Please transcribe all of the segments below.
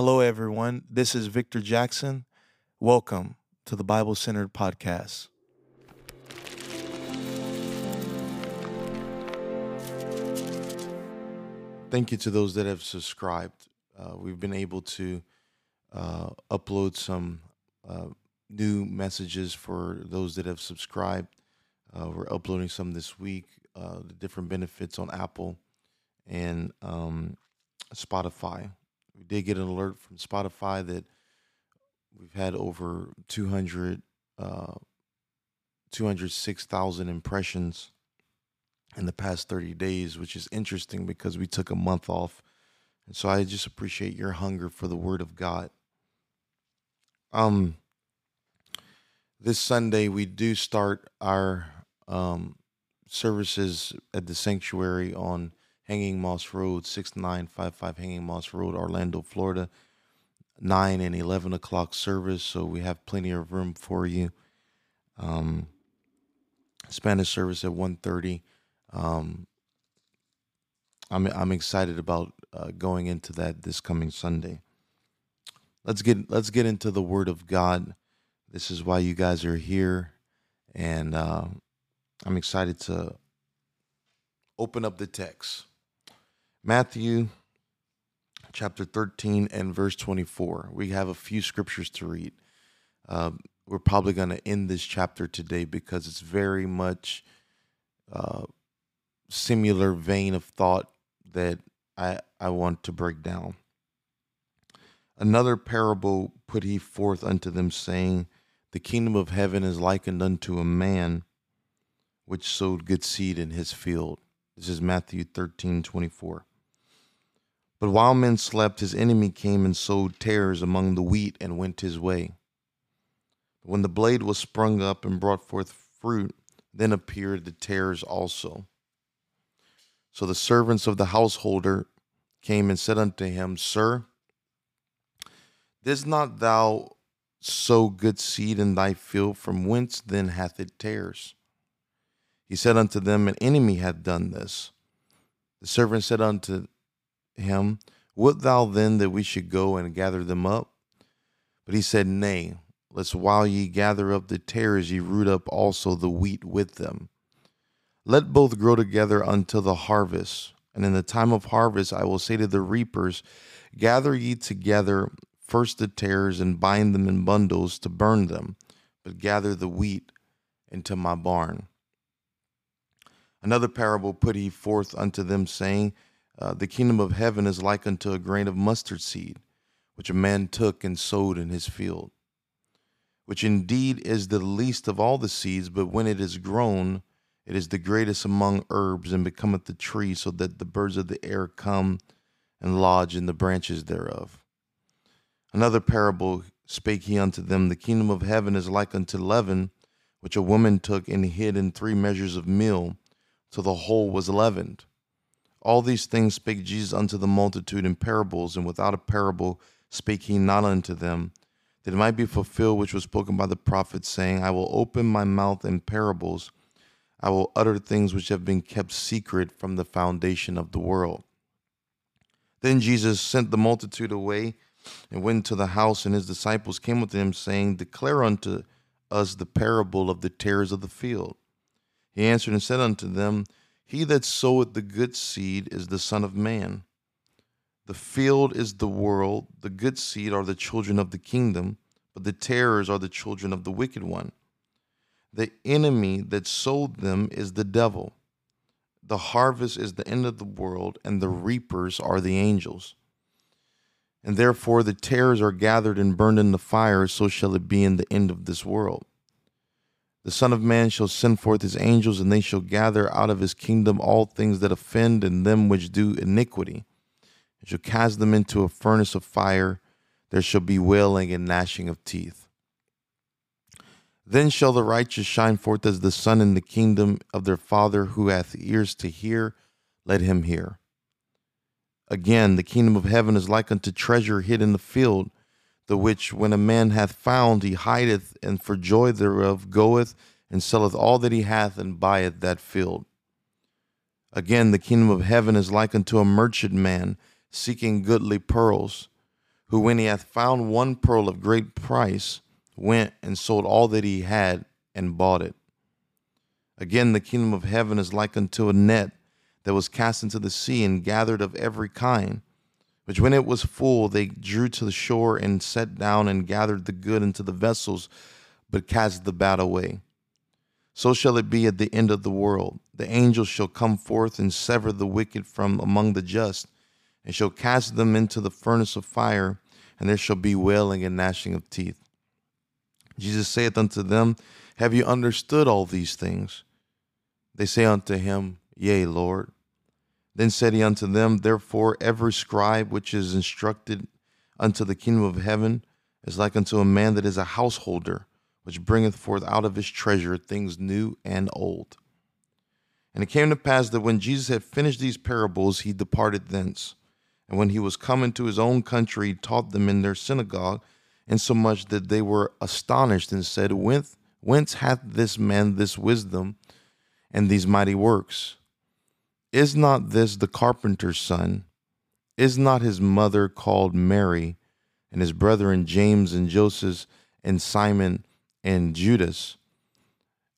Hello, everyone. This is Victor Jackson. Welcome to the Bible Centered Podcast. Thank you to those that have subscribed. Uh, we've been able to uh, upload some uh, new messages for those that have subscribed. Uh, we're uploading some this week, uh, the different benefits on Apple and um, Spotify. We did get an alert from Spotify that we've had over 200, uh, 206,000 impressions in the past 30 days, which is interesting because we took a month off. And so I just appreciate your hunger for the word of God. Um this Sunday we do start our um services at the sanctuary on Hanging Moss Road, 6955 Hanging Moss Road, Orlando, Florida. 9 and 11 o'clock service, so we have plenty of room for you. Um, Spanish service at 1.30. Um, I'm I'm excited about uh, going into that this coming Sunday. Let's get let's get into the Word of God. This is why you guys are here, and uh, I'm excited to open up the text. Matthew chapter 13 and verse 24. We have a few scriptures to read. Uh, we're probably going to end this chapter today because it's very much uh, similar vein of thought that I, I want to break down. Another parable put he forth unto them, saying, The kingdom of heaven is likened unto a man which sowed good seed in his field. This is Matthew 13 24. But while men slept, his enemy came and sowed tares among the wheat and went his way. When the blade was sprung up and brought forth fruit, then appeared the tares also. So the servants of the householder came and said unto him, Sir, didst not thou sow good seed in thy field? From whence then hath it tares? He said unto them, An enemy hath done this. The servant said unto him, Would thou then that we should go and gather them up? But he said, Nay, lest while ye gather up the tares, ye root up also the wheat with them. Let both grow together until the harvest. And in the time of harvest, I will say to the reapers, Gather ye together first the tares and bind them in bundles to burn them, but gather the wheat into my barn. Another parable put he forth unto them, saying, uh, the kingdom of heaven is like unto a grain of mustard seed, which a man took and sowed in his field, which indeed is the least of all the seeds, but when it is grown, it is the greatest among herbs, and becometh a tree, so that the birds of the air come and lodge in the branches thereof. Another parable spake he unto them The kingdom of heaven is like unto leaven, which a woman took and hid in three measures of meal, till the whole was leavened. All these things spake Jesus unto the multitude in parables, and without a parable spake he not unto them, that it might be fulfilled which was spoken by the prophet, saying, I will open my mouth in parables, I will utter things which have been kept secret from the foundation of the world. Then Jesus sent the multitude away and went to the house, and his disciples came with him, saying, Declare unto us the parable of the tares of the field. He answered and said unto them, he that soweth the good seed is the Son of Man. The field is the world, the good seed are the children of the kingdom, but the tares are the children of the wicked one. The enemy that sowed them is the devil. The harvest is the end of the world, and the reapers are the angels. And therefore the tares are gathered and burned in the fire, so shall it be in the end of this world. The Son of Man shall send forth his angels, and they shall gather out of his kingdom all things that offend and them which do iniquity, and shall cast them into a furnace of fire. There shall be wailing and gnashing of teeth. Then shall the righteous shine forth as the sun in the kingdom of their Father. Who hath ears to hear, let him hear. Again, the kingdom of heaven is like unto treasure hid in the field the which when a man hath found, he hideth, and for joy thereof goeth and selleth all that he hath and buyeth that field. Again, the kingdom of heaven is like unto a merchant man seeking goodly pearls, who, when he hath found one pearl of great price, went and sold all that he had and bought it. Again, the kingdom of heaven is like unto a net that was cast into the sea and gathered of every kind, which when it was full, they drew to the shore and set down and gathered the good into the vessels, but cast the bad away. So shall it be at the end of the world. The angels shall come forth and sever the wicked from among the just, and shall cast them into the furnace of fire, and there shall be wailing and gnashing of teeth. Jesus saith unto them, Have you understood all these things? They say unto him, Yea, Lord. Then said he unto them, Therefore every scribe which is instructed unto the kingdom of heaven is like unto a man that is a householder, which bringeth forth out of his treasure things new and old. And it came to pass that when Jesus had finished these parables, he departed thence. And when he was come into his own country, he taught them in their synagogue, insomuch that they were astonished and said, Whence, whence hath this man this wisdom and these mighty works? Is not this the carpenter's son? Is not his mother called Mary, and his brethren James and Joseph and Simon and Judas?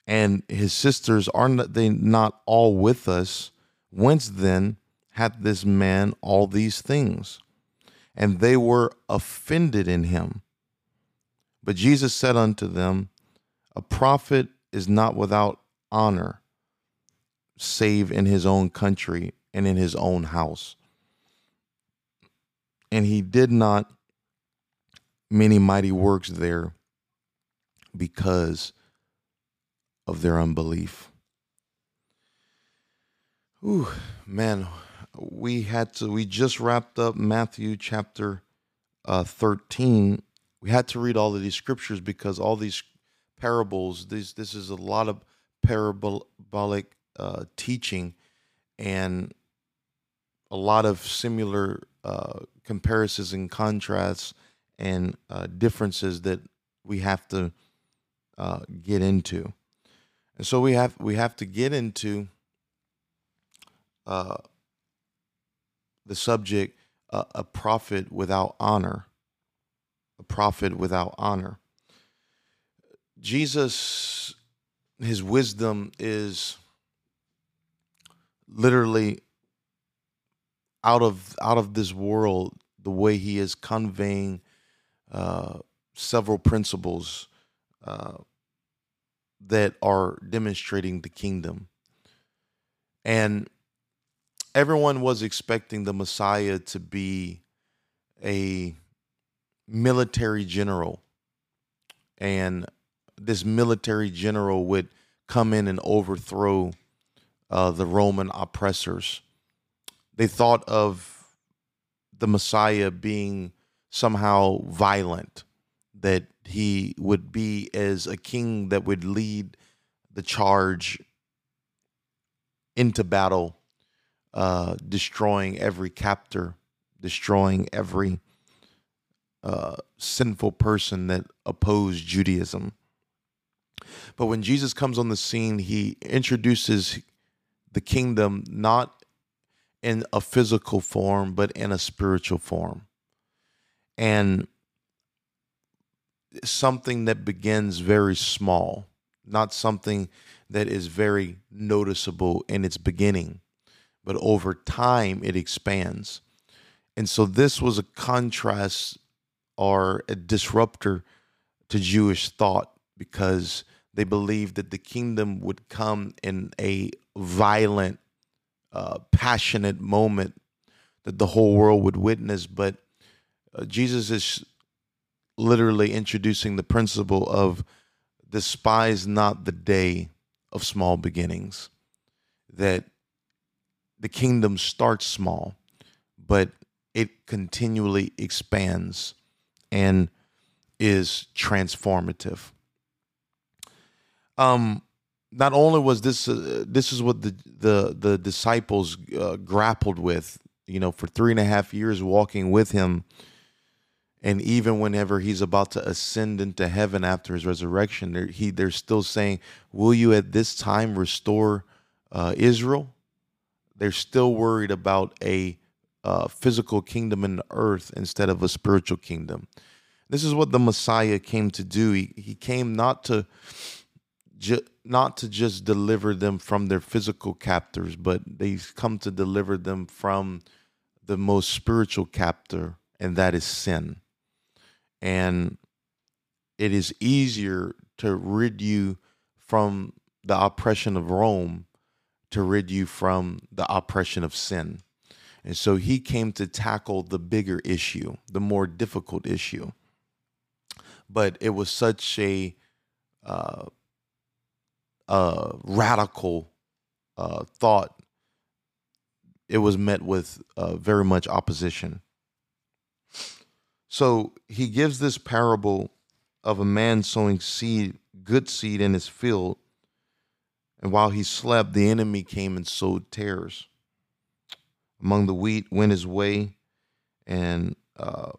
And his sisters, are they not all with us? Whence then hath this man all these things? And they were offended in him. But Jesus said unto them, A prophet is not without honor save in his own country and in his own house. And he did not many mighty works there because of their unbelief. Ooh, man, we had to, we just wrapped up Matthew chapter uh, 13. We had to read all of these scriptures because all these parables, this, this is a lot of parabolic uh, teaching and a lot of similar uh, comparisons and contrasts and uh, differences that we have to uh, get into. And so we have we have to get into uh, the subject uh, a prophet without honor, a prophet without honor. Jesus, his wisdom is literally out of out of this world the way he is conveying uh, several principles uh, that are demonstrating the kingdom. And everyone was expecting the messiah to be a military general. And this military general would come in and overthrow uh, the Roman oppressors. They thought of the Messiah being somehow violent, that he would be as a king that would lead the charge into battle, uh, destroying every captor, destroying every uh, sinful person that opposed Judaism. But when Jesus comes on the scene, he introduces the kingdom not in a physical form, but in a spiritual form. And something that begins very small, not something that is very noticeable in its beginning, but over time it expands. And so this was a contrast or a disruptor to Jewish thought because they believed that the kingdom would come in a violent, uh, passionate moment that the whole world would witness. But uh, Jesus is literally introducing the principle of despise not the day of small beginnings, that the kingdom starts small, but it continually expands and is transformative. Um, not only was this uh, this is what the the the disciples uh, grappled with, you know, for three and a half years walking with him, and even whenever he's about to ascend into heaven after his resurrection, they're, he they're still saying, "Will you at this time restore uh, Israel?" They're still worried about a uh, physical kingdom in the earth instead of a spiritual kingdom. This is what the Messiah came to do. He, he came not to ju- not to just deliver them from their physical captors, but they come to deliver them from the most spiritual captor, and that is sin. And it is easier to rid you from the oppression of Rome to rid you from the oppression of sin. And so he came to tackle the bigger issue, the more difficult issue. But it was such a uh, uh, radical uh, thought. It was met with uh, very much opposition. So he gives this parable of a man sowing seed, good seed in his field, and while he slept, the enemy came and sowed tares among the wheat, went his way, and uh,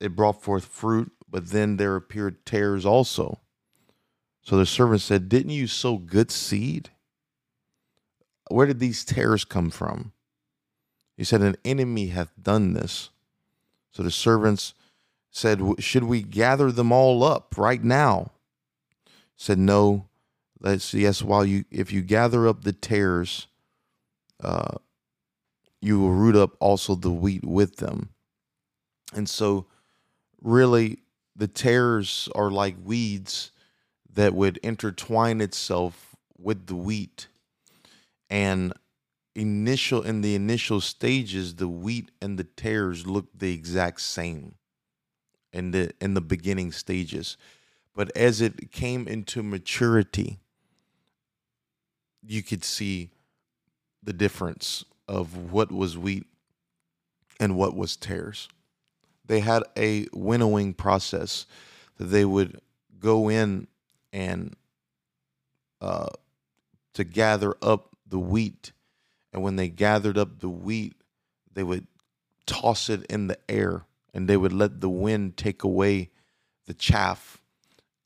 it brought forth fruit. But then there appeared tares also. So the servant said, Didn't you sow good seed? Where did these tares come from? He said, An enemy hath done this. So the servants said, Should we gather them all up right now? Said, No. Let's yes, while you if you gather up the tares, uh, you will root up also the wheat with them. And so really the tares are like weeds that would intertwine itself with the wheat. And initial in the initial stages, the wheat and the tares look the exact same in the in the beginning stages. But as it came into maturity, you could see the difference of what was wheat and what was tares. They had a winnowing process that they would go in and uh, to gather up the wheat. And when they gathered up the wheat, they would toss it in the air and they would let the wind take away the chaff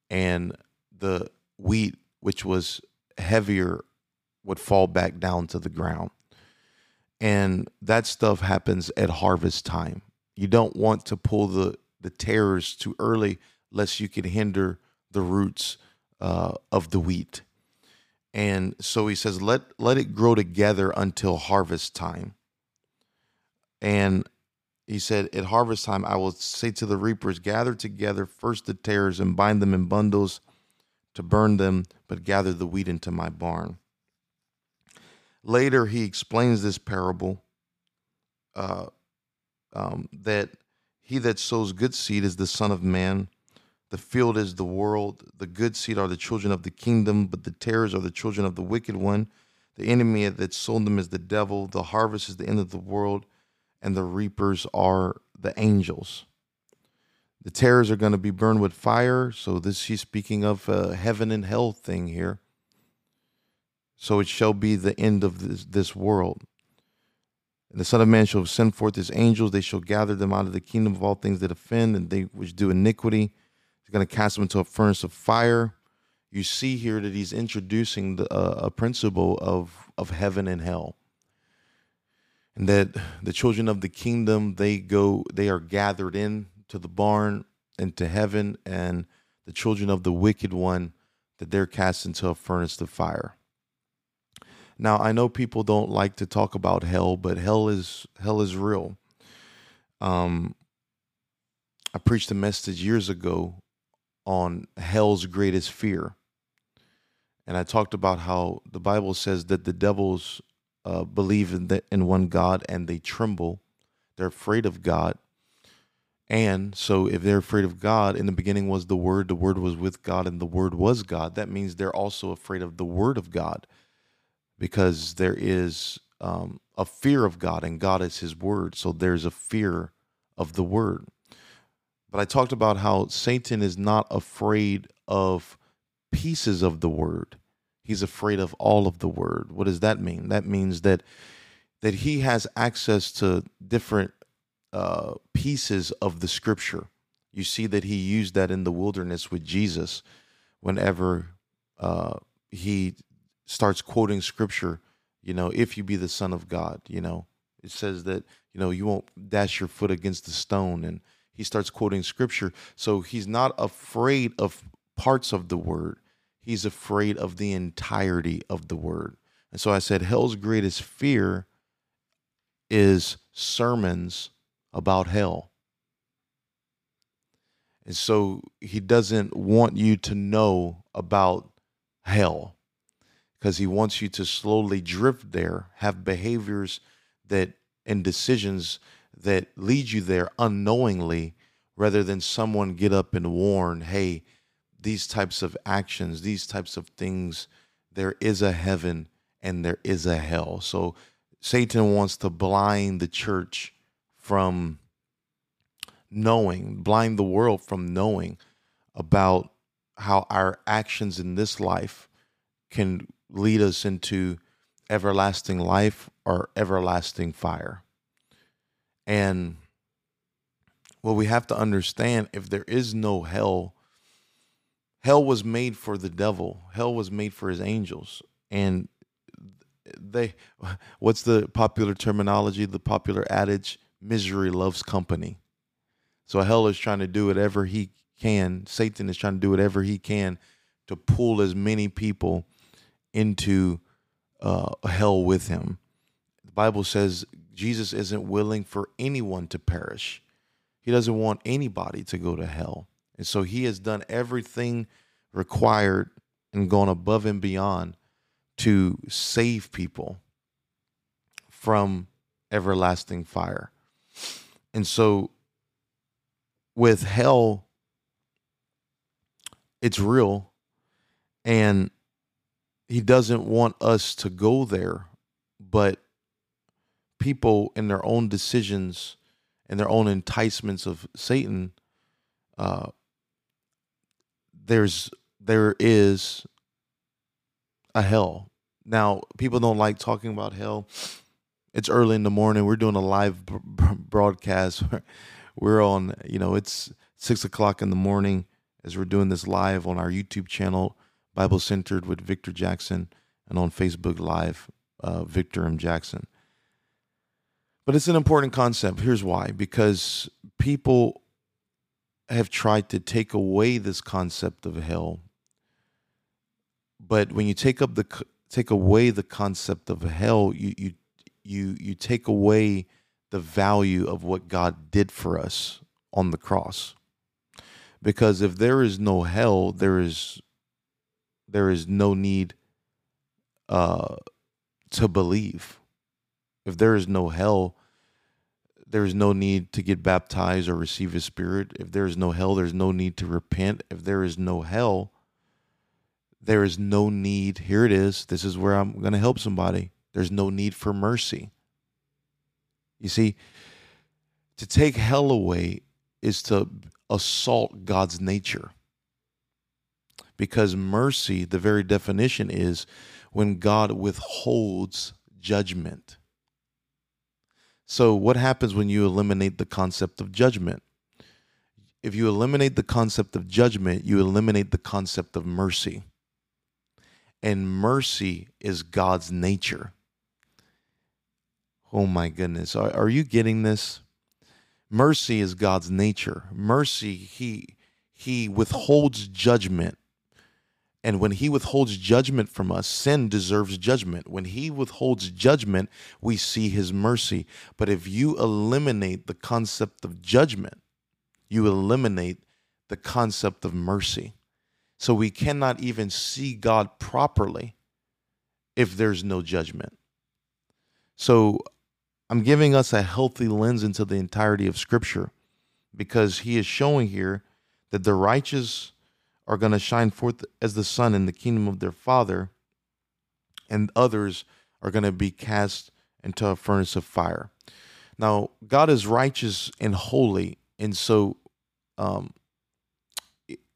and the wheat, which was heavier, would fall back down to the ground. And that stuff happens at harvest time. You don't want to pull the, the tares too early, lest you could hinder the roots uh, of the wheat. And so he says, let, let it grow together until harvest time. And he said, At harvest time, I will say to the reapers, Gather together first the tares and bind them in bundles to burn them, but gather the wheat into my barn. Later, he explains this parable uh, um, that he that sows good seed is the Son of Man. The field is the world. The good seed are the children of the kingdom, but the tares are the children of the wicked one. The enemy that sown them is the devil. The harvest is the end of the world, and the reapers are the angels. The tares are going to be burned with fire. So this he's speaking of a heaven and hell thing here. So it shall be the end of this, this world. And the Son of Man shall send forth his angels. They shall gather them out of the kingdom of all things that offend and they which do iniquity He's going to cast them into a furnace of fire. You see here that he's introducing the, uh, a principle of, of heaven and hell. And that the children of the kingdom, they go, they are gathered in to the barn into heaven, and the children of the wicked one, that they're cast into a furnace of fire. Now I know people don't like to talk about hell, but hell is hell is real. Um, I preached a message years ago on hell's greatest fear. And I talked about how the Bible says that the devils uh, believe in, the, in one God and they tremble. They're afraid of God. And so, if they're afraid of God, in the beginning was the Word, the Word was with God, and the Word was God. That means they're also afraid of the Word of God because there is um, a fear of God, and God is His Word. So, there's a fear of the Word. But I talked about how Satan is not afraid of pieces of the word. He's afraid of all of the word. What does that mean? That means that that he has access to different uh, pieces of the scripture. You see that he used that in the wilderness with Jesus whenever uh, he starts quoting scripture, you know, if you be the son of God, you know, it says that you know, you won't dash your foot against the stone. And he starts quoting scripture. So he's not afraid of parts of the word, he's afraid of the entirety of the word. And so I said, hell's greatest fear is sermons about hell. And so he doesn't want you to know about hell because he wants you to slowly drift there, have behaviors that and decisions that lead you there unknowingly rather than someone get up and warn, hey, these types of actions, these types of things, there is a heaven and there is a hell. So Satan wants to blind the church from knowing, blind the world from knowing about how our actions in this life can lead us into everlasting life or everlasting fire. And what we have to understand if there is no hell, hell was made for the devil, hell was made for his angels. And they, what's the popular terminology, the popular adage? Misery loves company. So hell is trying to do whatever he can, Satan is trying to do whatever he can to pull as many people into uh, hell with him. The Bible says Jesus isn't willing for anyone to perish. He doesn't want anybody to go to hell. And so he has done everything required and gone above and beyond to save people from everlasting fire. And so with hell, it's real. And he doesn't want us to go there, but people in their own decisions and their own enticements of Satan, uh, there's there is a hell. Now, people don't like talking about hell. It's early in the morning. We're doing a live b- broadcast. we're on, you know, it's six o'clock in the morning as we're doing this live on our YouTube channel. Bible Centered with Victor Jackson, and on Facebook Live, uh, Victor M. Jackson. But it's an important concept. Here's why because people have tried to take away this concept of hell. But when you take up the take away the concept of hell, you you you you take away the value of what God did for us on the cross. Because if there is no hell, there is there is no need uh, to believe. If there is no hell, there is no need to get baptized or receive a spirit. If there is no hell, there's no need to repent. If there is no hell, there is no need. Here it is. This is where I'm going to help somebody. There's no need for mercy. You see, to take hell away is to assault God's nature because mercy, the very definition is when God withholds judgment. So, what happens when you eliminate the concept of judgment? If you eliminate the concept of judgment, you eliminate the concept of mercy. And mercy is God's nature. Oh my goodness. Are, are you getting this? Mercy is God's nature. Mercy, he he withholds judgment and when he withholds judgment from us, sin deserves judgment. When he withholds judgment, we see his mercy. But if you eliminate the concept of judgment, you eliminate the concept of mercy. So we cannot even see God properly if there's no judgment. So I'm giving us a healthy lens into the entirety of Scripture because he is showing here that the righteous are going to shine forth as the sun in the kingdom of their Father, and others are going to be cast into a furnace of fire. Now, God is righteous and holy, and so um,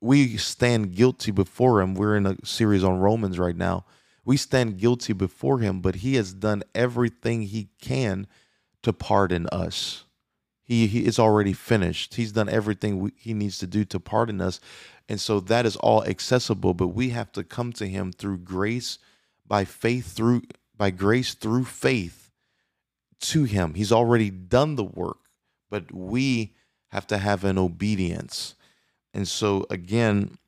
we stand guilty before Him. We're in a series on Romans right now. We stand guilty before Him, but He has done everything He can to pardon us. He, he is already finished. He's done everything we, He needs to do to pardon us. And so that is all accessible, but we have to come to him through grace by faith through by grace through faith to him. He's already done the work, but we have to have an obedience. And so, again,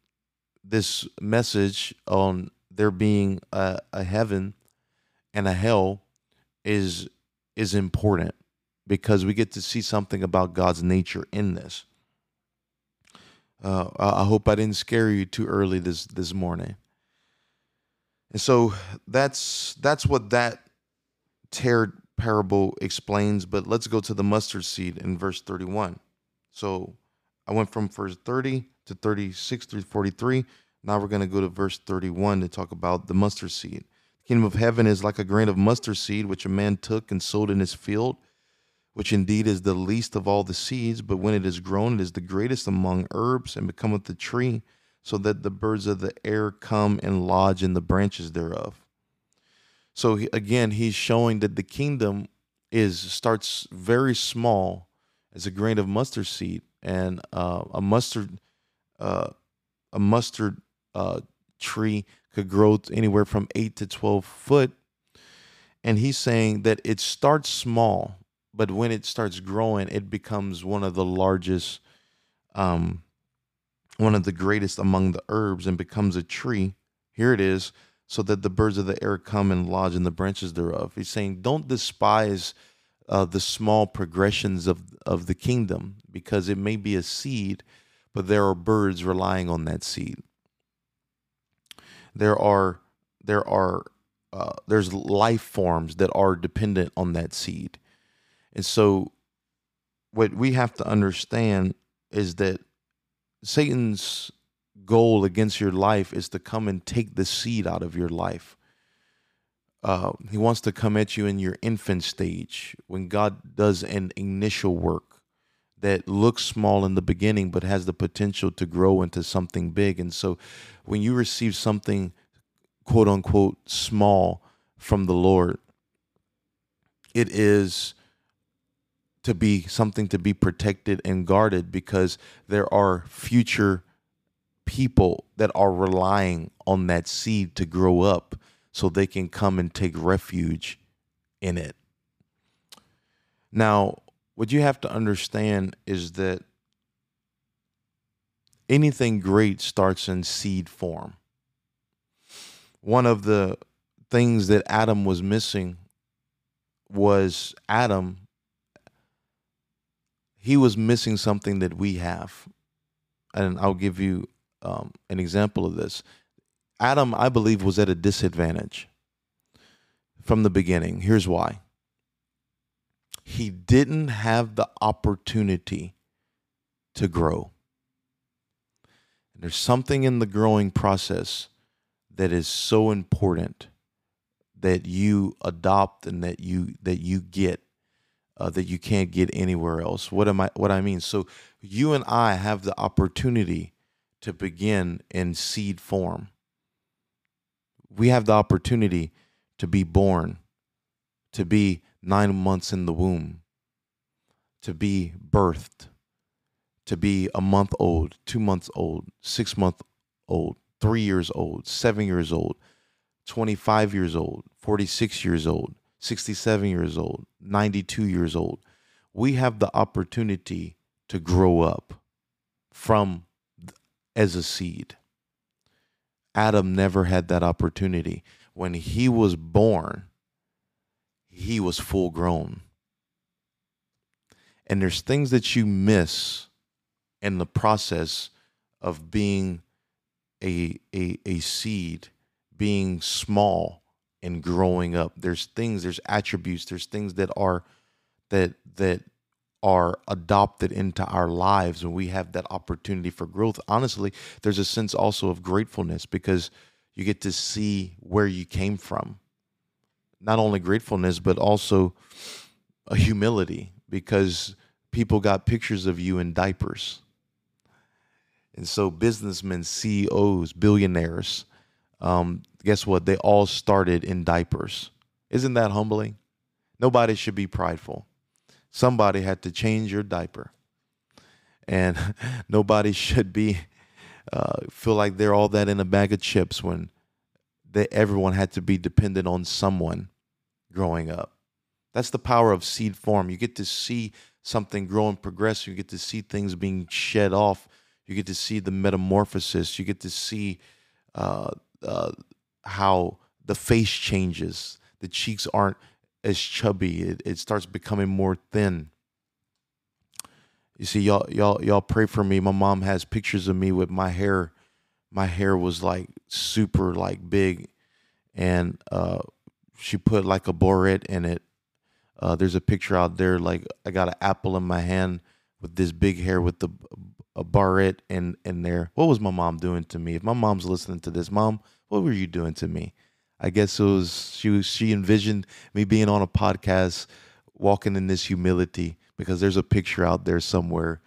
this message on there being a, a heaven and a hell is is important because we get to see something about God's nature in this. Uh, I hope I didn't scare you too early this this morning. And so that's that's what that tare parable explains. But let's go to the mustard seed in verse 31. So I went from verse 30 to 36 through 43. Now we're going to go to verse 31 to talk about the mustard seed. The kingdom of heaven is like a grain of mustard seed which a man took and sowed in his field which indeed is the least of all the seeds, but when it is grown, it is the greatest among herbs and becometh a tree, so that the birds of the air come and lodge in the branches thereof. So he, again, he's showing that the kingdom is starts very small as a grain of mustard seed, and uh, a mustard uh, a mustard uh, tree could grow anywhere from eight to twelve foot. And he's saying that it starts small but when it starts growing, it becomes one of the largest, um, one of the greatest among the herbs, and becomes a tree. Here it is, so that the birds of the air come and lodge in the branches thereof. He's saying, don't despise uh, the small progressions of of the kingdom, because it may be a seed, but there are birds relying on that seed. There are there are uh, there's life forms that are dependent on that seed and so, what we have to understand is that Satan's goal against your life is to come and take the seed out of your life. Uh, he wants to come at you in your infant stage when God does an initial work that looks small in the beginning but has the potential to grow into something big. And so when you receive something quote unquote small from the Lord, it is to be something to be protected and guarded because there are future people that are relying on that seed to grow up so they can come and take refuge in it. Now, what you have to understand is that anything great starts in seed form. One of the things that Adam was missing was Adam he was missing something that we have. And I'll give you um, an example of this. Adam, I believe, was at a disadvantage from the beginning. Here's why he didn't have the opportunity to grow. And there's something in the growing process that is so important that you adopt and that you that you get uh, that you can't get anywhere else. What am I? What I mean? So you and I have the opportunity to begin in seed form. We have the opportunity to be born, to be nine months in the womb, to be birthed, to be a month old, two months old, six month old, three years old, seven years old, 25 years old, 46 years old, 67 years old, 92 years old. We have the opportunity to grow up from as a seed. Adam never had that opportunity. When he was born, he was full grown. And there's things that you miss in the process of being a, a, a seed, being small, and growing up. There's things, there's attributes, there's things that are that that are adopted into our lives and we have that opportunity for growth. Honestly, there's a sense also of gratefulness because you get to see where you came from. Not only gratefulness, but also a humility because people got pictures of you in diapers. And so businessmen, CEOs, billionaires, um, guess what? They all started in diapers. Isn't that humbling? Nobody should be prideful. Somebody had to change your diaper. And nobody should be uh, feel like they're all that in a bag of chips when they, everyone had to be dependent on someone growing up. That's the power of seed form. You get to see something grow and progress. You get to see things being shed off. You get to see the metamorphosis. You get to see uh, uh, how the face changes. The cheeks aren't as chubby. It, it starts becoming more thin. You see, y'all, y'all, y'all pray for me. My mom has pictures of me with my hair. My hair was like super like big, and uh, she put like a barrette in it. Uh, there's a picture out there like I got an apple in my hand with this big hair with the a barrette in in there. What was my mom doing to me? If my mom's listening to this, mom, what were you doing to me? I guess it was she was she envisioned me being on a podcast, walking in this humility because there's a picture out there somewhere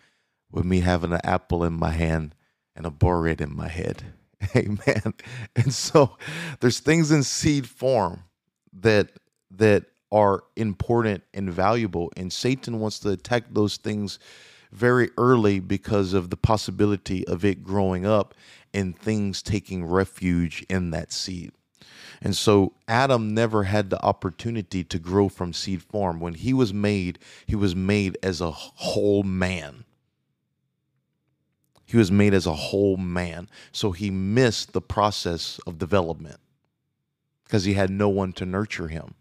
with me having an apple in my hand and a barrette in my head. Amen. And so there's things in seed form that that are important and valuable and Satan wants to attack those things very early because of the possibility of it growing up and things taking refuge in that seed. And so Adam never had the opportunity to grow from seed form. When he was made, he was made as a whole man. He was made as a whole man. So he missed the process of development because he had no one to nurture him.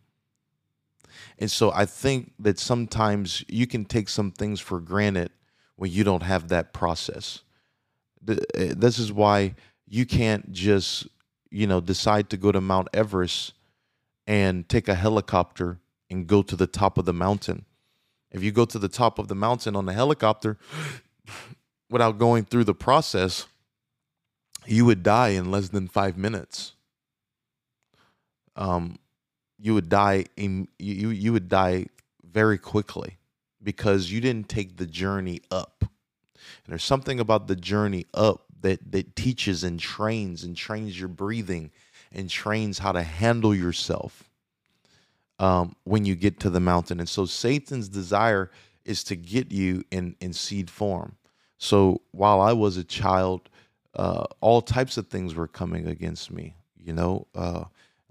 And so I think that sometimes you can take some things for granted when you don't have that process. Eh, this is why you can't just, you know, decide to go to Mount Everest and take a helicopter and go to the top of the mountain. If you go to the top of the mountain on a helicopter without going through the process, you would die in less than five minutes. Um, you would die in, you you would die very quickly because you didn't take the journey up. And there's something about the journey up that that teaches and trains and trains your breathing and trains how to handle yourself um, when you get to the mountain. And so Satan's desire is to get you in in seed form. So while I was a child, uh, all types of things were coming against me. You know, uh,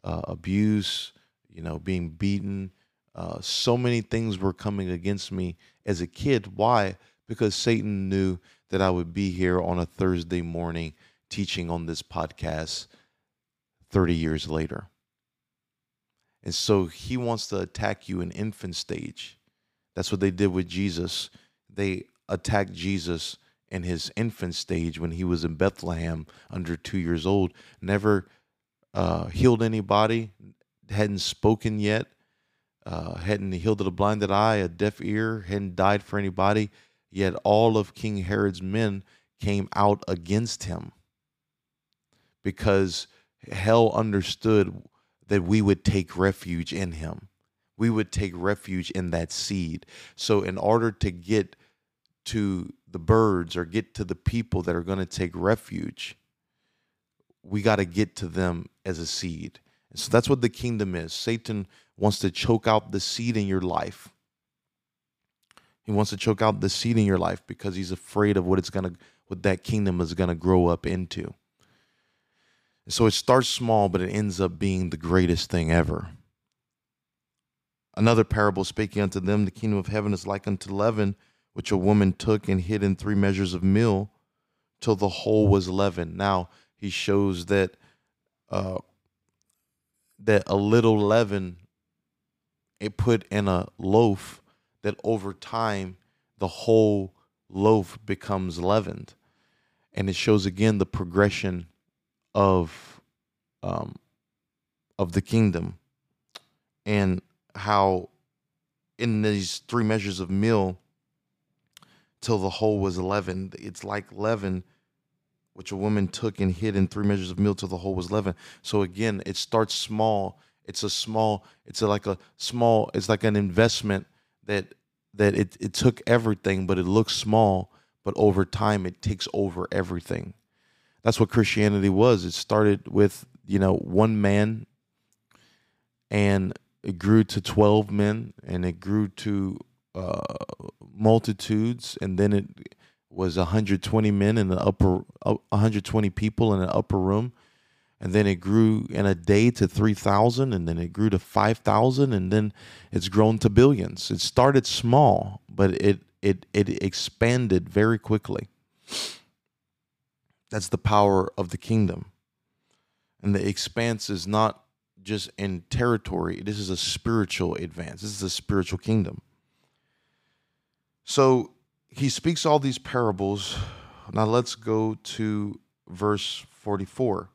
uh, abuse, you know, being beaten. Uh, so many things were coming against me as a kid. Why? Because Satan knew that I would be here on a Thursday morning teaching on this podcast 30 years later. And so he wants to attack you in infant stage. That's what they did with Jesus. They attacked Jesus in his infant stage when he was in Bethlehem under two years old. Never uh, healed anybody, hadn't spoken yet, uh, hadn't healed a blinded eye, a deaf ear, hadn't died for anybody. Yet all of King Herod's men came out against him because hell understood that we would take refuge in him. We would take refuge in that seed. So, in order to get to the birds or get to the people that are going to take refuge, we got to get to them as a seed. So that's what the kingdom is. Satan wants to choke out the seed in your life. He wants to choke out the seed in your life because he's afraid of what it's to what that kingdom is to grow up into. So it starts small but it ends up being the greatest thing ever. Another parable speaking unto them the kingdom of heaven is like unto leaven which a woman took and hid in three measures of meal till the whole was leavened. Now he shows that uh, that a little leaven it put in a loaf that over time the whole loaf becomes leavened. And it shows again the progression of um, of the kingdom and how in these three measures of meal till the whole was leavened it's like leaven which a woman took and hid in three measures of meal till the whole was leavened. So again, it starts small. It's a small. It's a, like a small. It's like an investment that that it it took everything, but it looks small. But over time, it takes over everything. That's what Christianity was. It started with you know one man, and it grew to twelve men, and it grew to uh, multitudes, and then it was 120 men in the upper, 120 people in an upper room, and then it grew in a day to 3000 and then it grew to 5000 and then it's grown to billions. It started small but it it it expanded very quickly. That's the power of the kingdom. And the expanse is not just in territory. This is a spiritual advance. This is a spiritual kingdom. So he speaks all these parables now let's go to verse 44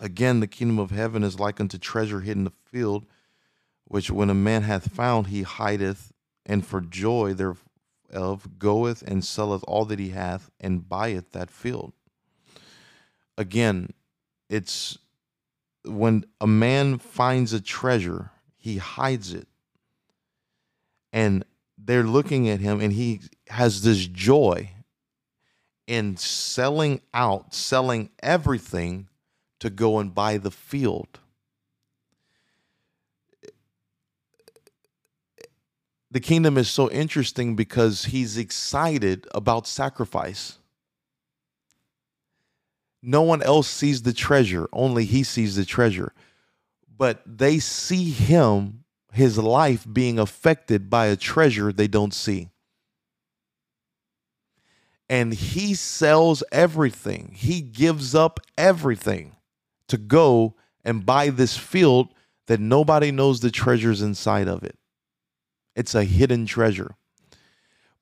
Again, the kingdom of heaven is like unto treasure hidden in the field, which when a man hath found, he hideth, and for joy thereof goeth and selleth all that he hath, and buyeth that field. Again, it's when a man finds a treasure, he hides it. And they're looking at him, and he has this joy in selling out, selling everything to go and buy the field. The kingdom is so interesting because he's excited about sacrifice. No one else sees the treasure, only he sees the treasure. But they see him, his life being affected by a treasure they don't see and he sells everything. He gives up everything to go and buy this field that nobody knows the treasures inside of it. It's a hidden treasure.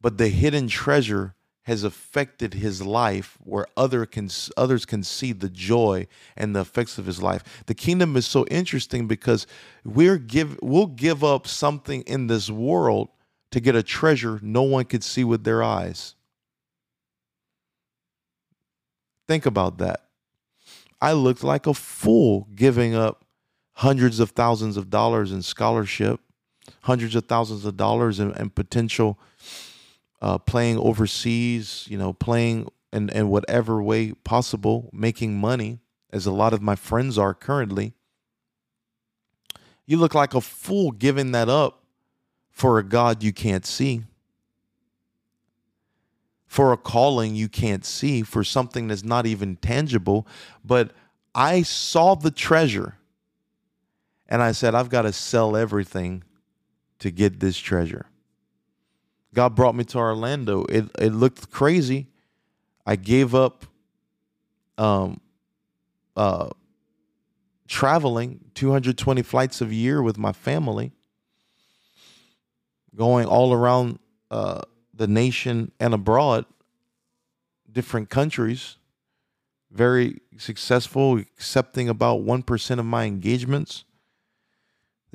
But the hidden treasure has affected his life where other can, others can see the joy and the effects of his life. The kingdom is so interesting because we're give we'll give up something in this world to get a treasure no one could see with their eyes. Think about that. I looked like a fool giving up hundreds of thousands of dollars in scholarship, hundreds of thousands of dollars in, in potential uh, playing overseas, you know, playing in, in whatever way possible, making money, as a lot of my friends are currently. You look like a fool giving that up for a God you can't see for a calling you can't see, for something that's not even tangible. But I saw the treasure and I said, I've got to sell everything to get this treasure. God brought me to Orlando. It, it looked crazy. I gave up um, uh, traveling 220 flights a year with my family, going all around uh, the nation and abroad, different countries, very successful, accepting about 1% of my engagements.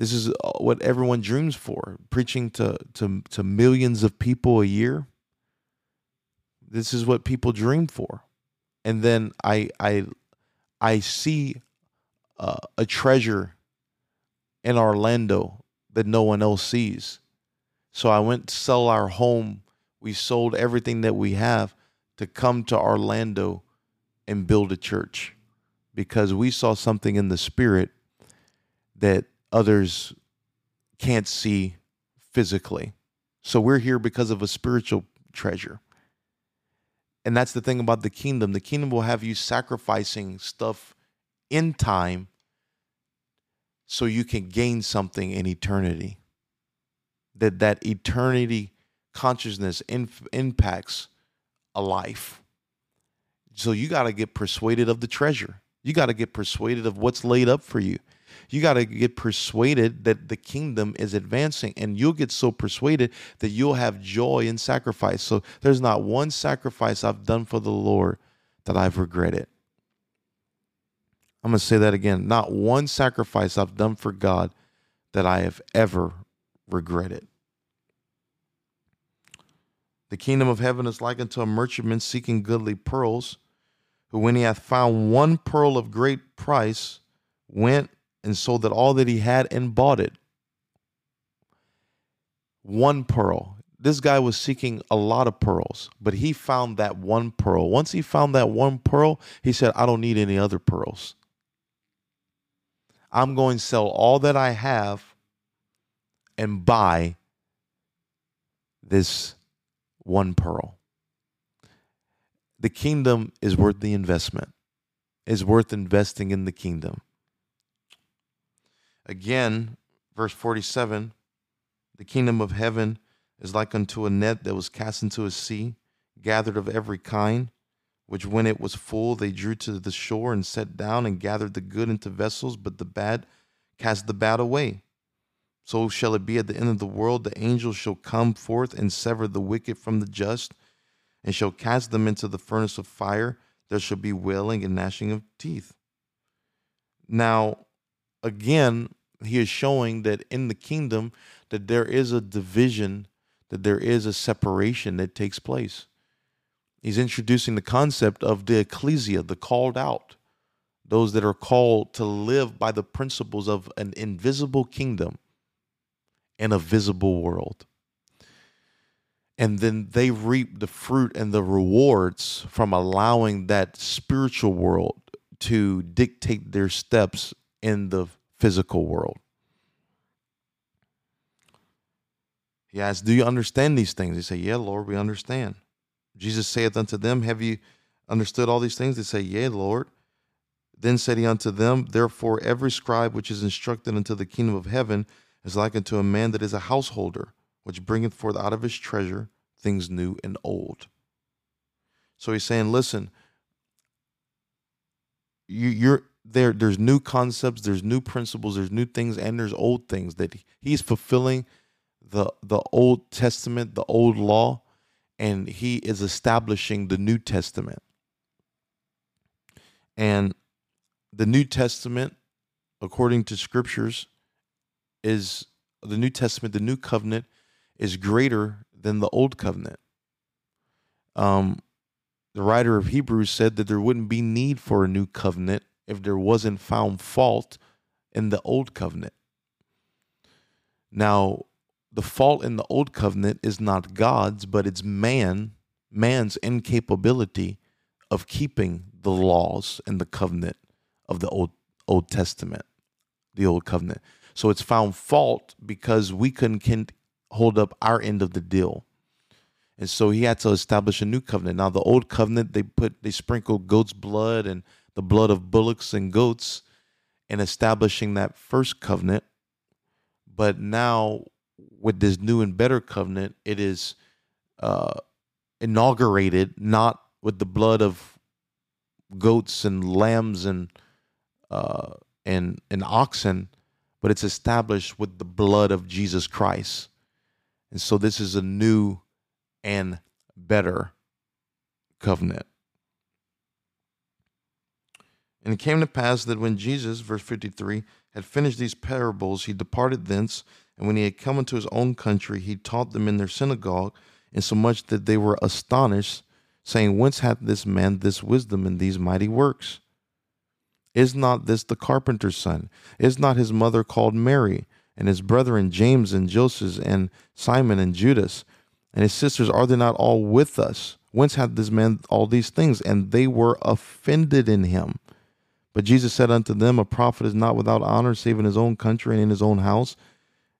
This is uh, what everyone dreams for, preaching to, to, to millions of people a year. This is what people dream for. And then I, I, I see uh, a treasure in Orlando that no one else sees. So I went to sell our home we sold everything that we have to come to Orlando and build a church because we saw something in the spirit that others can't see physically. So we're here because of a spiritual treasure. And that's the thing about the kingdom. The kingdom will have you sacrificing stuff in time so you can gain something in eternity. That that eternity consciousness inf- impacts a life. So you got to get persuaded of the treasure. You got to get persuaded of what's laid up for you. You got to get persuaded that the kingdom is advancing, and you'll get so persuaded that you'll have joy in sacrifice. So there's not one sacrifice I've done for the Lord that I've regretted. I'm going to say that again. Not one sacrifice I've done for God that I have ever regretted. The kingdom of heaven is like unto a merchantman seeking goodly pearls, who, when he hath found one pearl of great price, went and sold that all that he had and bought it. One pearl. This guy was seeking a lot of pearls, but he found that one pearl. Once he found that one pearl, he said, I don't need any other pearls. I'm going to sell all that I have and buy this one pearl. The kingdom is worth the investment. is worth investing in the kingdom. Again, verse 47 the kingdom of heaven is like unto a net that was cast into a sea, gathered of every kind, which when it was full, they drew to the shore and set down and gathered the good into vessels, but the bad cast the bad away. So shall it be at the end of the world. The angels shall come forth and sever the wicked from the just, and shall cast them into the furnace of fire. There shall be wailing and gnashing of teeth. Now, again, he is showing that in the kingdom that there is a division, that there is a separation that takes place. He's introducing the concept of the ecclesia, the called out, those that are called to live by the principles of an invisible kingdom and a visible world. And then they reap the fruit and the rewards from allowing that spiritual world to dictate their steps in the physical world. He asks, Do you understand these things? They say, Yeah, Lord, we understand. Jesus saith unto them, Have you understood all these things? They say, Yea, Lord. Then said he unto them, Therefore, every scribe which is instructed unto the kingdom of heaven is like unto a man that is a householder, which bringeth forth out of his treasure things new and old. So he's saying, Listen, you, you're there. There's new concepts, there's new principles, there's new things, and there's old things that he's fulfilling the the Old Testament, the old law, and he is establishing the New Testament. And the New Testament, according to scriptures, is the New Testament, the New Covenant is greater than the Old Covenant. Um, the writer of Hebrews said that there wouldn't be need for a new covenant if there wasn't found fault in the Old Covenant. Now, the fault in the old covenant is not God's, but it's man, man's incapability of keeping the laws and the covenant of the old Old Testament, the old covenant. So it's found fault because we couldn't hold up our end of the deal. And so he had to establish a new covenant. Now the old covenant, they put they sprinkled goat's blood and the blood of bullocks and goats in establishing that first covenant. But now with this new and better covenant, it is uh, inaugurated not with the blood of goats and lambs and uh, and and oxen, but it's established with the blood of Jesus Christ. And so this is a new and better covenant. And it came to pass that when Jesus, verse 53, had finished these parables, he departed thence and when he had come into his own country, he taught them in their synagogue, insomuch that they were astonished, saying, Whence hath this man this wisdom and these mighty works? Is not this the carpenter's son? Is not his mother called Mary, and his brethren James and Joseph and Simon and Judas? And his sisters, are they not all with us? Whence hath this man all these things? And they were offended in him. But Jesus said unto them, A prophet is not without honor, save in his own country and in his own house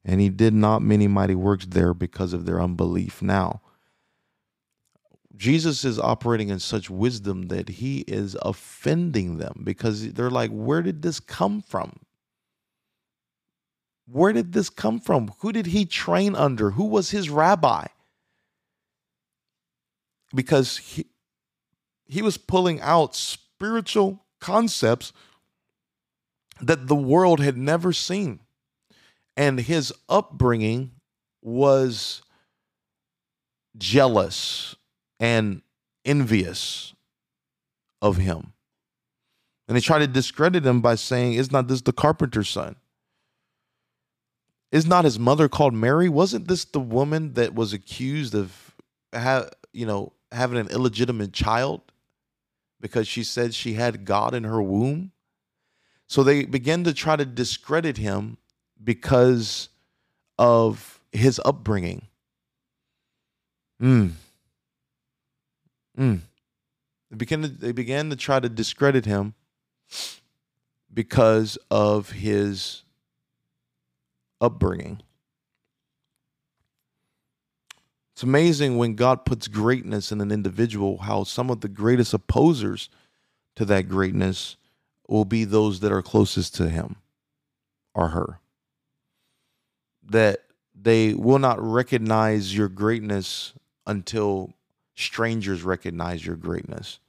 and he did not many mighty works there because of their unbelief. Now, Jesus is operating in such wisdom that he is offending them because they're like, Where did this come from? Where did this come from? Who did he train under? Who was his rabbi? Because he, he was pulling out spiritual concepts that the world had never seen and his upbringing was jealous and envious of him. And they try to discredit him by saying, Is not this the carpenter's son? Is not his mother called Mary? Wasn't this the woman that was accused of, ha- you know, having an illegitimate child because she said she had God in her womb? So they began to try to discredit him because of his upbringing. Mm. Mm. They began to, they began to try to discredit him because of his upbringing. It's amazing when God puts greatness in an individual, how some of the greatest opposers to that greatness will be those that are closest to him or her. That they will not recognize your greatness until strangers recognize your greatness.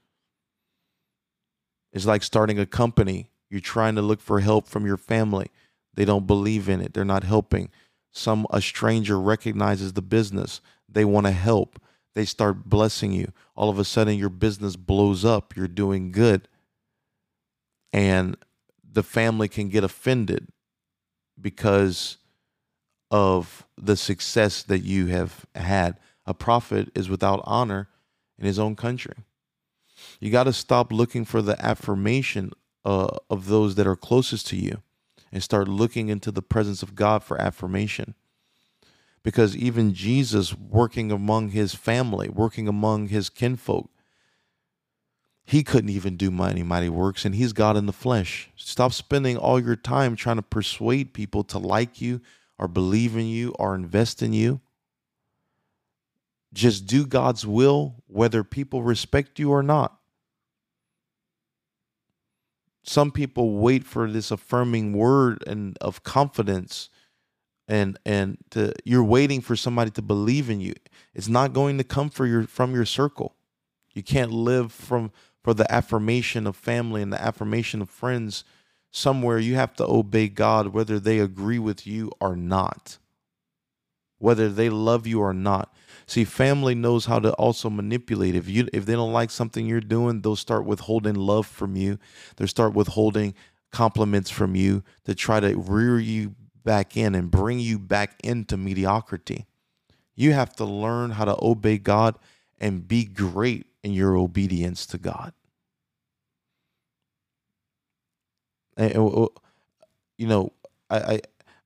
It's like starting a company. You're trying to look for help from your family. They don't believe in it. They're not helping. Some a stranger recognizes the business. They want to help. They start blessing you. All of a sudden your business blows up. You're doing good. And the family can get offended because of the success that you have had. A prophet is without honor in his own country. You got to stop looking for the affirmation uh, of those that are closest to you and start looking into the presence of God for affirmation. Because even Jesus, working among his family, working among his kinfolk, he couldn't even do mighty, mighty works, and he's God in the flesh. Stop spending all your time trying to persuade people to like you or believe in you or invest in you. Just do God's will, whether people respect you or not. Some people wait for this affirming word and of confidence and and to you're waiting for somebody to believe in you. It's not going to come for your from your circle. You can't live from for the affirmation of family and the affirmation of friends somewhere you have to obey God whether they agree with you or not. Whether they love you or not. See, family knows how to also manipulate. If you if they don't like something you're doing, they'll start withholding love from you. They'll start withholding compliments from you to try to rear you back in and bring you back into mediocrity. You have to learn how to obey God and be great in your obedience to God. And, uh, you know, I, I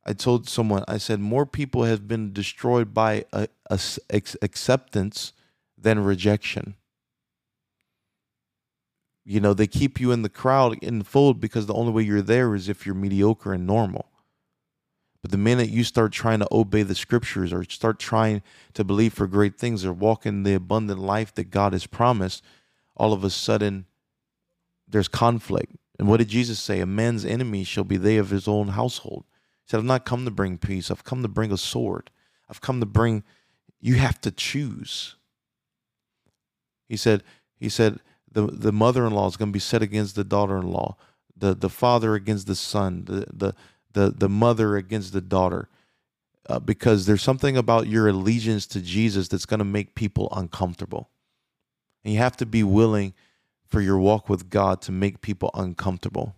I told someone I said more people have been destroyed by uh, a, a, acceptance than rejection. You know, they keep you in the crowd in the fold because the only way you're there is if you're mediocre and normal. But the minute you start trying to obey the scriptures or start trying to believe for great things or walk in the abundant life that God has promised, all of a sudden there's conflict. And what did Jesus say? A man's enemy shall be they of his own household. He said, I've not come to bring peace. I've come to bring a sword. I've come to bring, you have to choose. He said, he said, the, the mother-in-law is going to be set against the daughter-in-law, the, the father against the son, the, the, the the mother against the daughter uh, because there's something about your allegiance to Jesus that's going to make people uncomfortable. And you have to be willing for your walk with God to make people uncomfortable.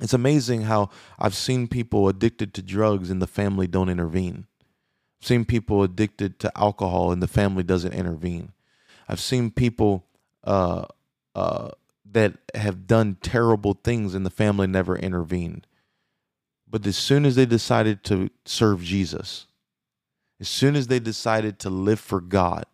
It's amazing how I've seen people addicted to drugs and the family don't intervene. I've seen people addicted to alcohol and the family doesn't intervene. I've seen people uh, uh, that have done terrible things and the family never intervened. But as soon as they decided to serve Jesus, as soon as they decided to live for God,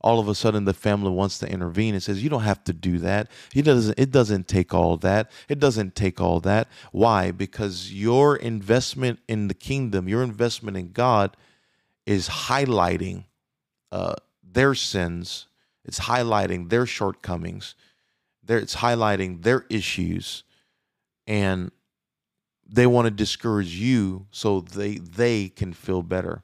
all of a sudden the family wants to intervene and says, You don't have to do that. He doesn't, it doesn't take all that. It doesn't take all that. Why? Because your investment in the kingdom, your investment in God is highlighting uh, their sins, it's highlighting their shortcomings, it's highlighting their issues. And they want to discourage you so they they can feel better.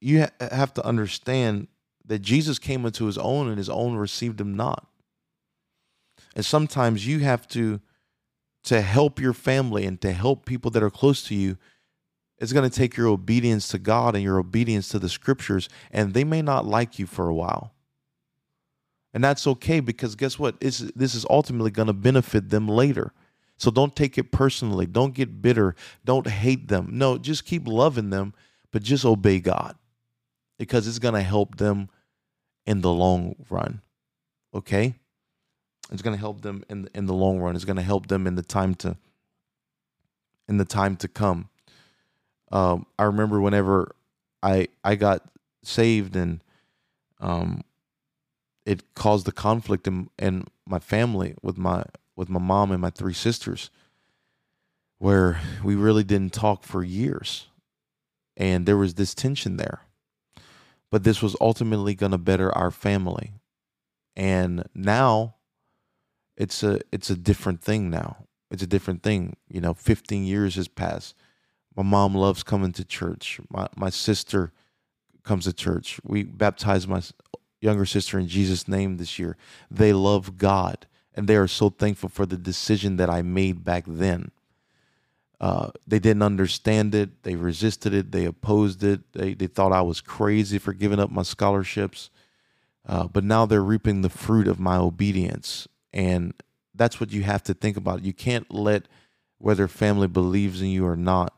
You ha- have to understand that Jesus came into his own and his own received him not. And sometimes you have to to help your family and to help people that are close to you it's going to take your obedience to God and your obedience to the scriptures and they may not like you for a while. And that's okay because guess what? It's, this is ultimately going to benefit them later so don't take it personally. Don't get bitter. Don't hate them. No, just keep loving them, but just obey God because it's going to help them in the long run. Okay? It's going to help them in in the long run. It's going to help them in the time to in the time to come. Um, I remember whenever I I got saved and um, it caused the conflict in, in my family with my with my mom and my three sisters where we really didn't talk for years and there was this tension there but this was ultimately going to better our family And now it's a it's a different thing now. It's a different thing. You know, 15 years has passed. My mom loves coming to church. My my sister comes to church. We baptized my younger sister in Jesus' name this year. They love God and they are so thankful for the decision that I made back then. Uh, they didn't understand it. They resisted it. They opposed it. They, they thought I was crazy for giving up my scholarships. Uh, but now they're reaping the fruit of my obedience. And that's what you have to think about. You can't let whether family believes in you or not,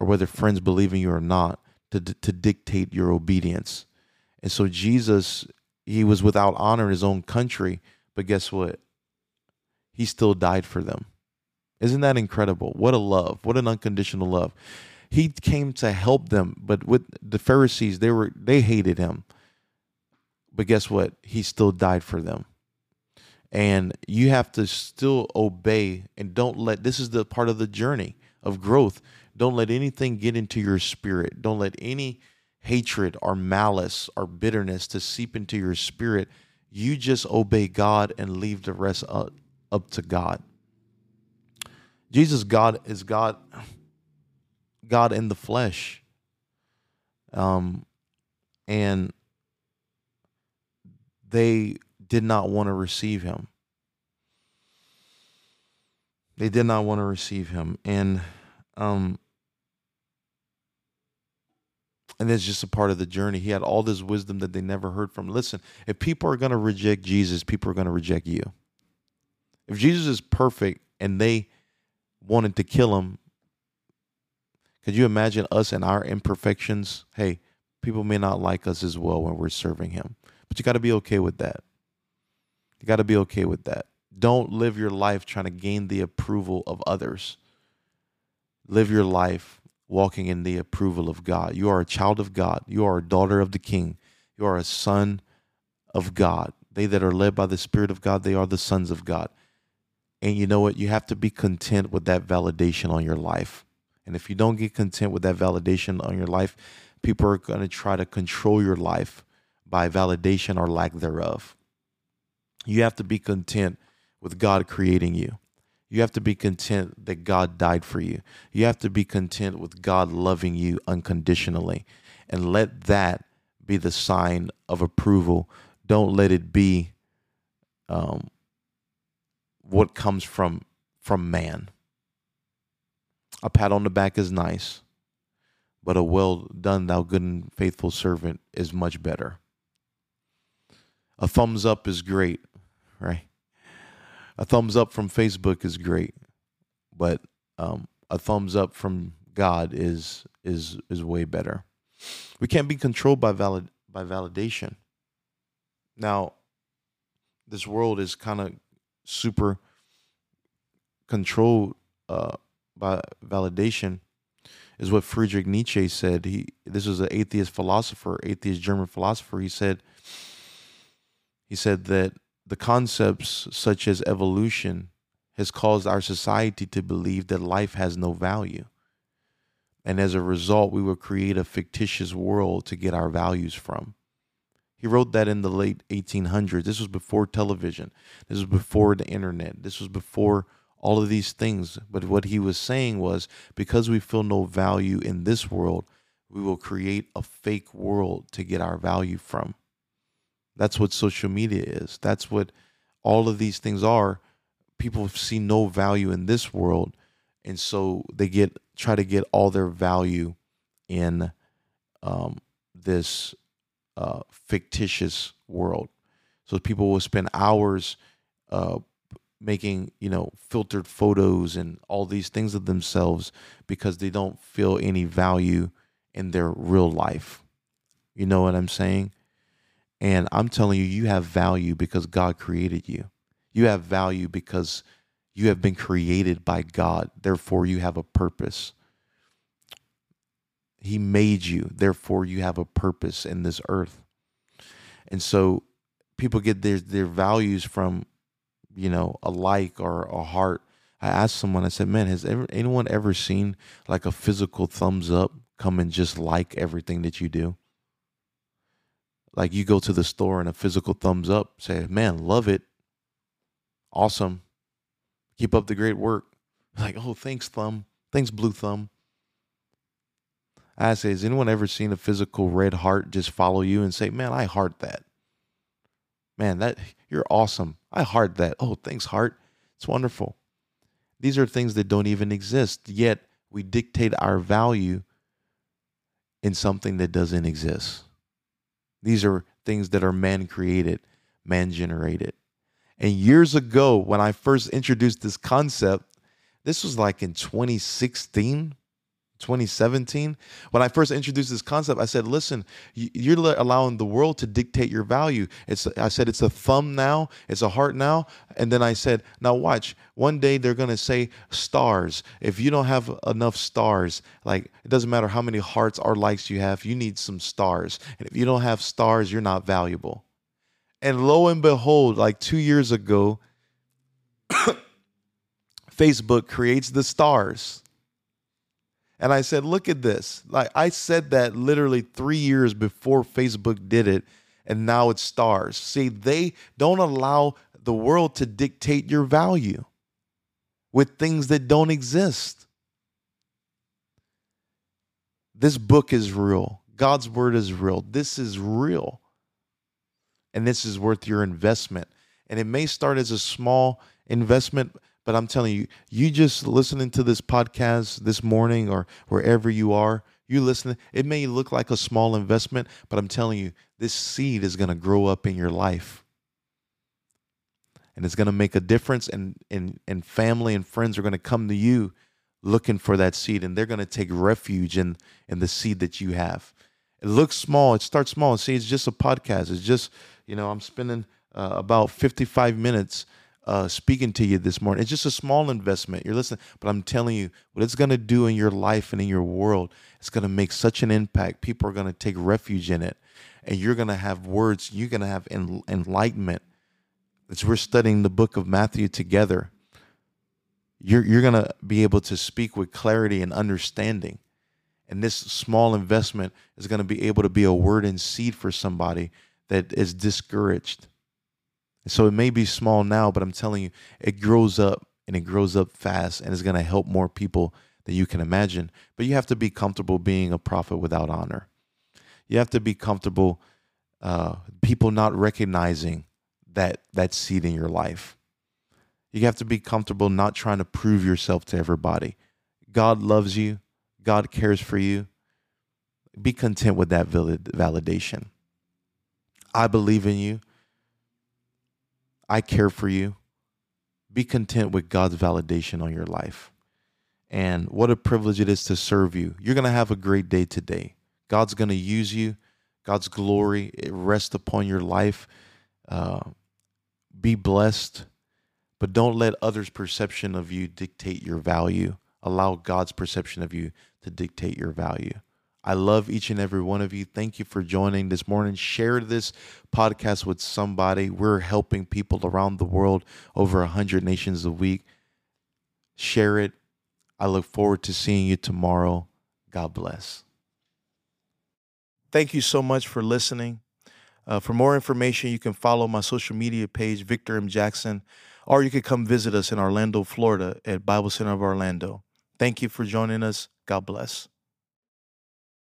or whether friends believe in you or not, to, to dictate your obedience. And so Jesus, he was without honor in his own country, but guess what? He still died for them. Isn't that incredible? What a love. What an unconditional love. He came to help them, but with the Pharisees, they were they hated him. But guess what? He still died for them. And you have to still obey and don't let this is the part of the journey of growth. Don't let anything get into your spirit. Don't let any hatred or malice or bitterness to seep into your spirit. You just obey God and leave the rest up, up to God. Jesus God is God God in the flesh. Um and they did not want to receive him. They did not want to receive him and um and it's just a part of the journey. He had all this wisdom that they never heard from. Listen, if people are going to reject Jesus, people are going to reject you. If Jesus is perfect and they wanted to kill him, could you imagine us and our imperfections? Hey, people may not like us as well when we're serving him, but you got to be okay with that. You got to be okay with that. Don't live your life trying to gain the approval of others. Live your life walking in the approval of God. You are a child of God. You are a daughter of the King. You are a son of God. They that are led by the Spirit of God, they are the sons of God. And you know what? You have to be content with that validation on your life. And if you don't get content with that validation on your life, people are going to try to control your life by validation or lack thereof. You have to be content with God creating you. You have to be content that God died for you. You have to be content with God loving you unconditionally. And let that be the sign of approval. Don't let it be um, what comes from from man. A pat on the back is nice, but a well done, thou good and faithful servant is much better. A thumbs up is great, right? A thumbs up from Facebook is great, but um, a thumbs up from God is is is way better. We can't be controlled by valid by validation. Now, this world is kind of super controlled uh, by validation is what Friedrich Nietzsche said. He this was an atheist philosopher, atheist German philosopher. He said he said that the concepts such as evolution has caused our society to believe that life has no value. And as a result, we will create a fictitious world to get our values from. He wrote that in the late 1800s. This was before television. This was before the internet. This was before all of these things. But what he was saying was because we feel no value in this world, we will create a fake world to get our value from. That's what social media is. That's what all of these things are. People see no value in this world, and so they get try to get all their value in um, this uh, fictitious world. So people will spend hours uh, making, you know, filtered photos and all these things of themselves because they don't feel any value in their real life. You know what I'm saying? And I'm telling you, you have value because God created you. You have value because you have been created by God. Therefore, you have a purpose. He made you. Therefore, you have a purpose in this earth. And so people get their, their values from, you know, a like or a heart. I asked someone, I said, man, has ever, anyone ever seen like a physical thumbs up come and just like everything that you do? like you go to the store and a physical thumbs up, say, man, love it. Awesome. Keep up the great work. Like, oh, thanks, thumb. Thanks, blue thumb. I say, has anyone ever seen a physical red heart just follow you and say, man, I heart that? Man, that you're awesome. I heart that. Oh, thanks, heart. It's wonderful. These are things that don't even exist, yet we dictate our value in something that doesn't exist. These are things that are man created, man generated. And years ago, when I first introduced this concept, this was like in 2016, 2017 when i first introduced this concept i said listen you're allowing the world to dictate your value. It's i said it's a thumb now it's a heart now and then i said now watch one day they're going to say stars. If you don't have enough stars like it doesn't matter how many hearts or likes you have you need some stars. And if you don't have stars you're not valuable. And lo and behold like 2 years ago facebook creates the stars and I said, look at this. Like I said that literally three years before Facebook did it, and now it's stars. See, they don't allow the world to dictate your value with things that don't exist. This book is real. God's word is real. This is real. And this is worth your investment. And it may start as a small investment, but I'm telling you, you just listening to this podcast this morning or wherever you are, you listening, it may look like a small investment, but I'm telling you, this seed is going to grow up in your life. And it's going to make a difference, and, and, and family and friends are going to come to you looking for that seed, and they're going to take refuge in, in the seed that you have. It looks small, it starts small. See, it's just a podcast. It's just, you know, I'm spending uh, about 55 minutes uh, speaking to you this morning. It's just a small investment. You're listening, but I'm telling you what it's going to do in your life and in your world. It's going to make such an impact. People are going to take refuge in it, and you're going to have words. You're going to have en- enlightenment. As we're studying the book of Matthew together, you're you're going to be able to speak with clarity and understanding. And this small investment is going to be able to be a word and seed for somebody that is discouraged so it may be small now, but I'm telling you, it grows up and it grows up fast and it's going to help more people than you can imagine. But you have to be comfortable being a prophet without honor. You have to be comfortable uh, people not recognizing that that seed in your life. You have to be comfortable not trying to prove yourself to everybody. God loves you. God cares for you. Be content with that validation. I believe in you. I care for you. Be content with God's validation on your life. And what a privilege it is to serve you. You're going to have a great day today. God's going to use you. God's glory it rests upon your life. Uh, be blessed, but don't let others' perception of you dictate your value. Allow God's perception of you to dictate your value. I love each and every one of you. Thank you for joining this morning. Share this podcast with somebody. We're helping people around the world, over 100 nations a week. Share it. I look forward to seeing you tomorrow. God bless. Thank you so much for listening. Uh, for more information, you can follow my social media page, Victor M. Jackson, or you can come visit us in Orlando, Florida at Bible Center of Orlando. Thank you for joining us. God bless.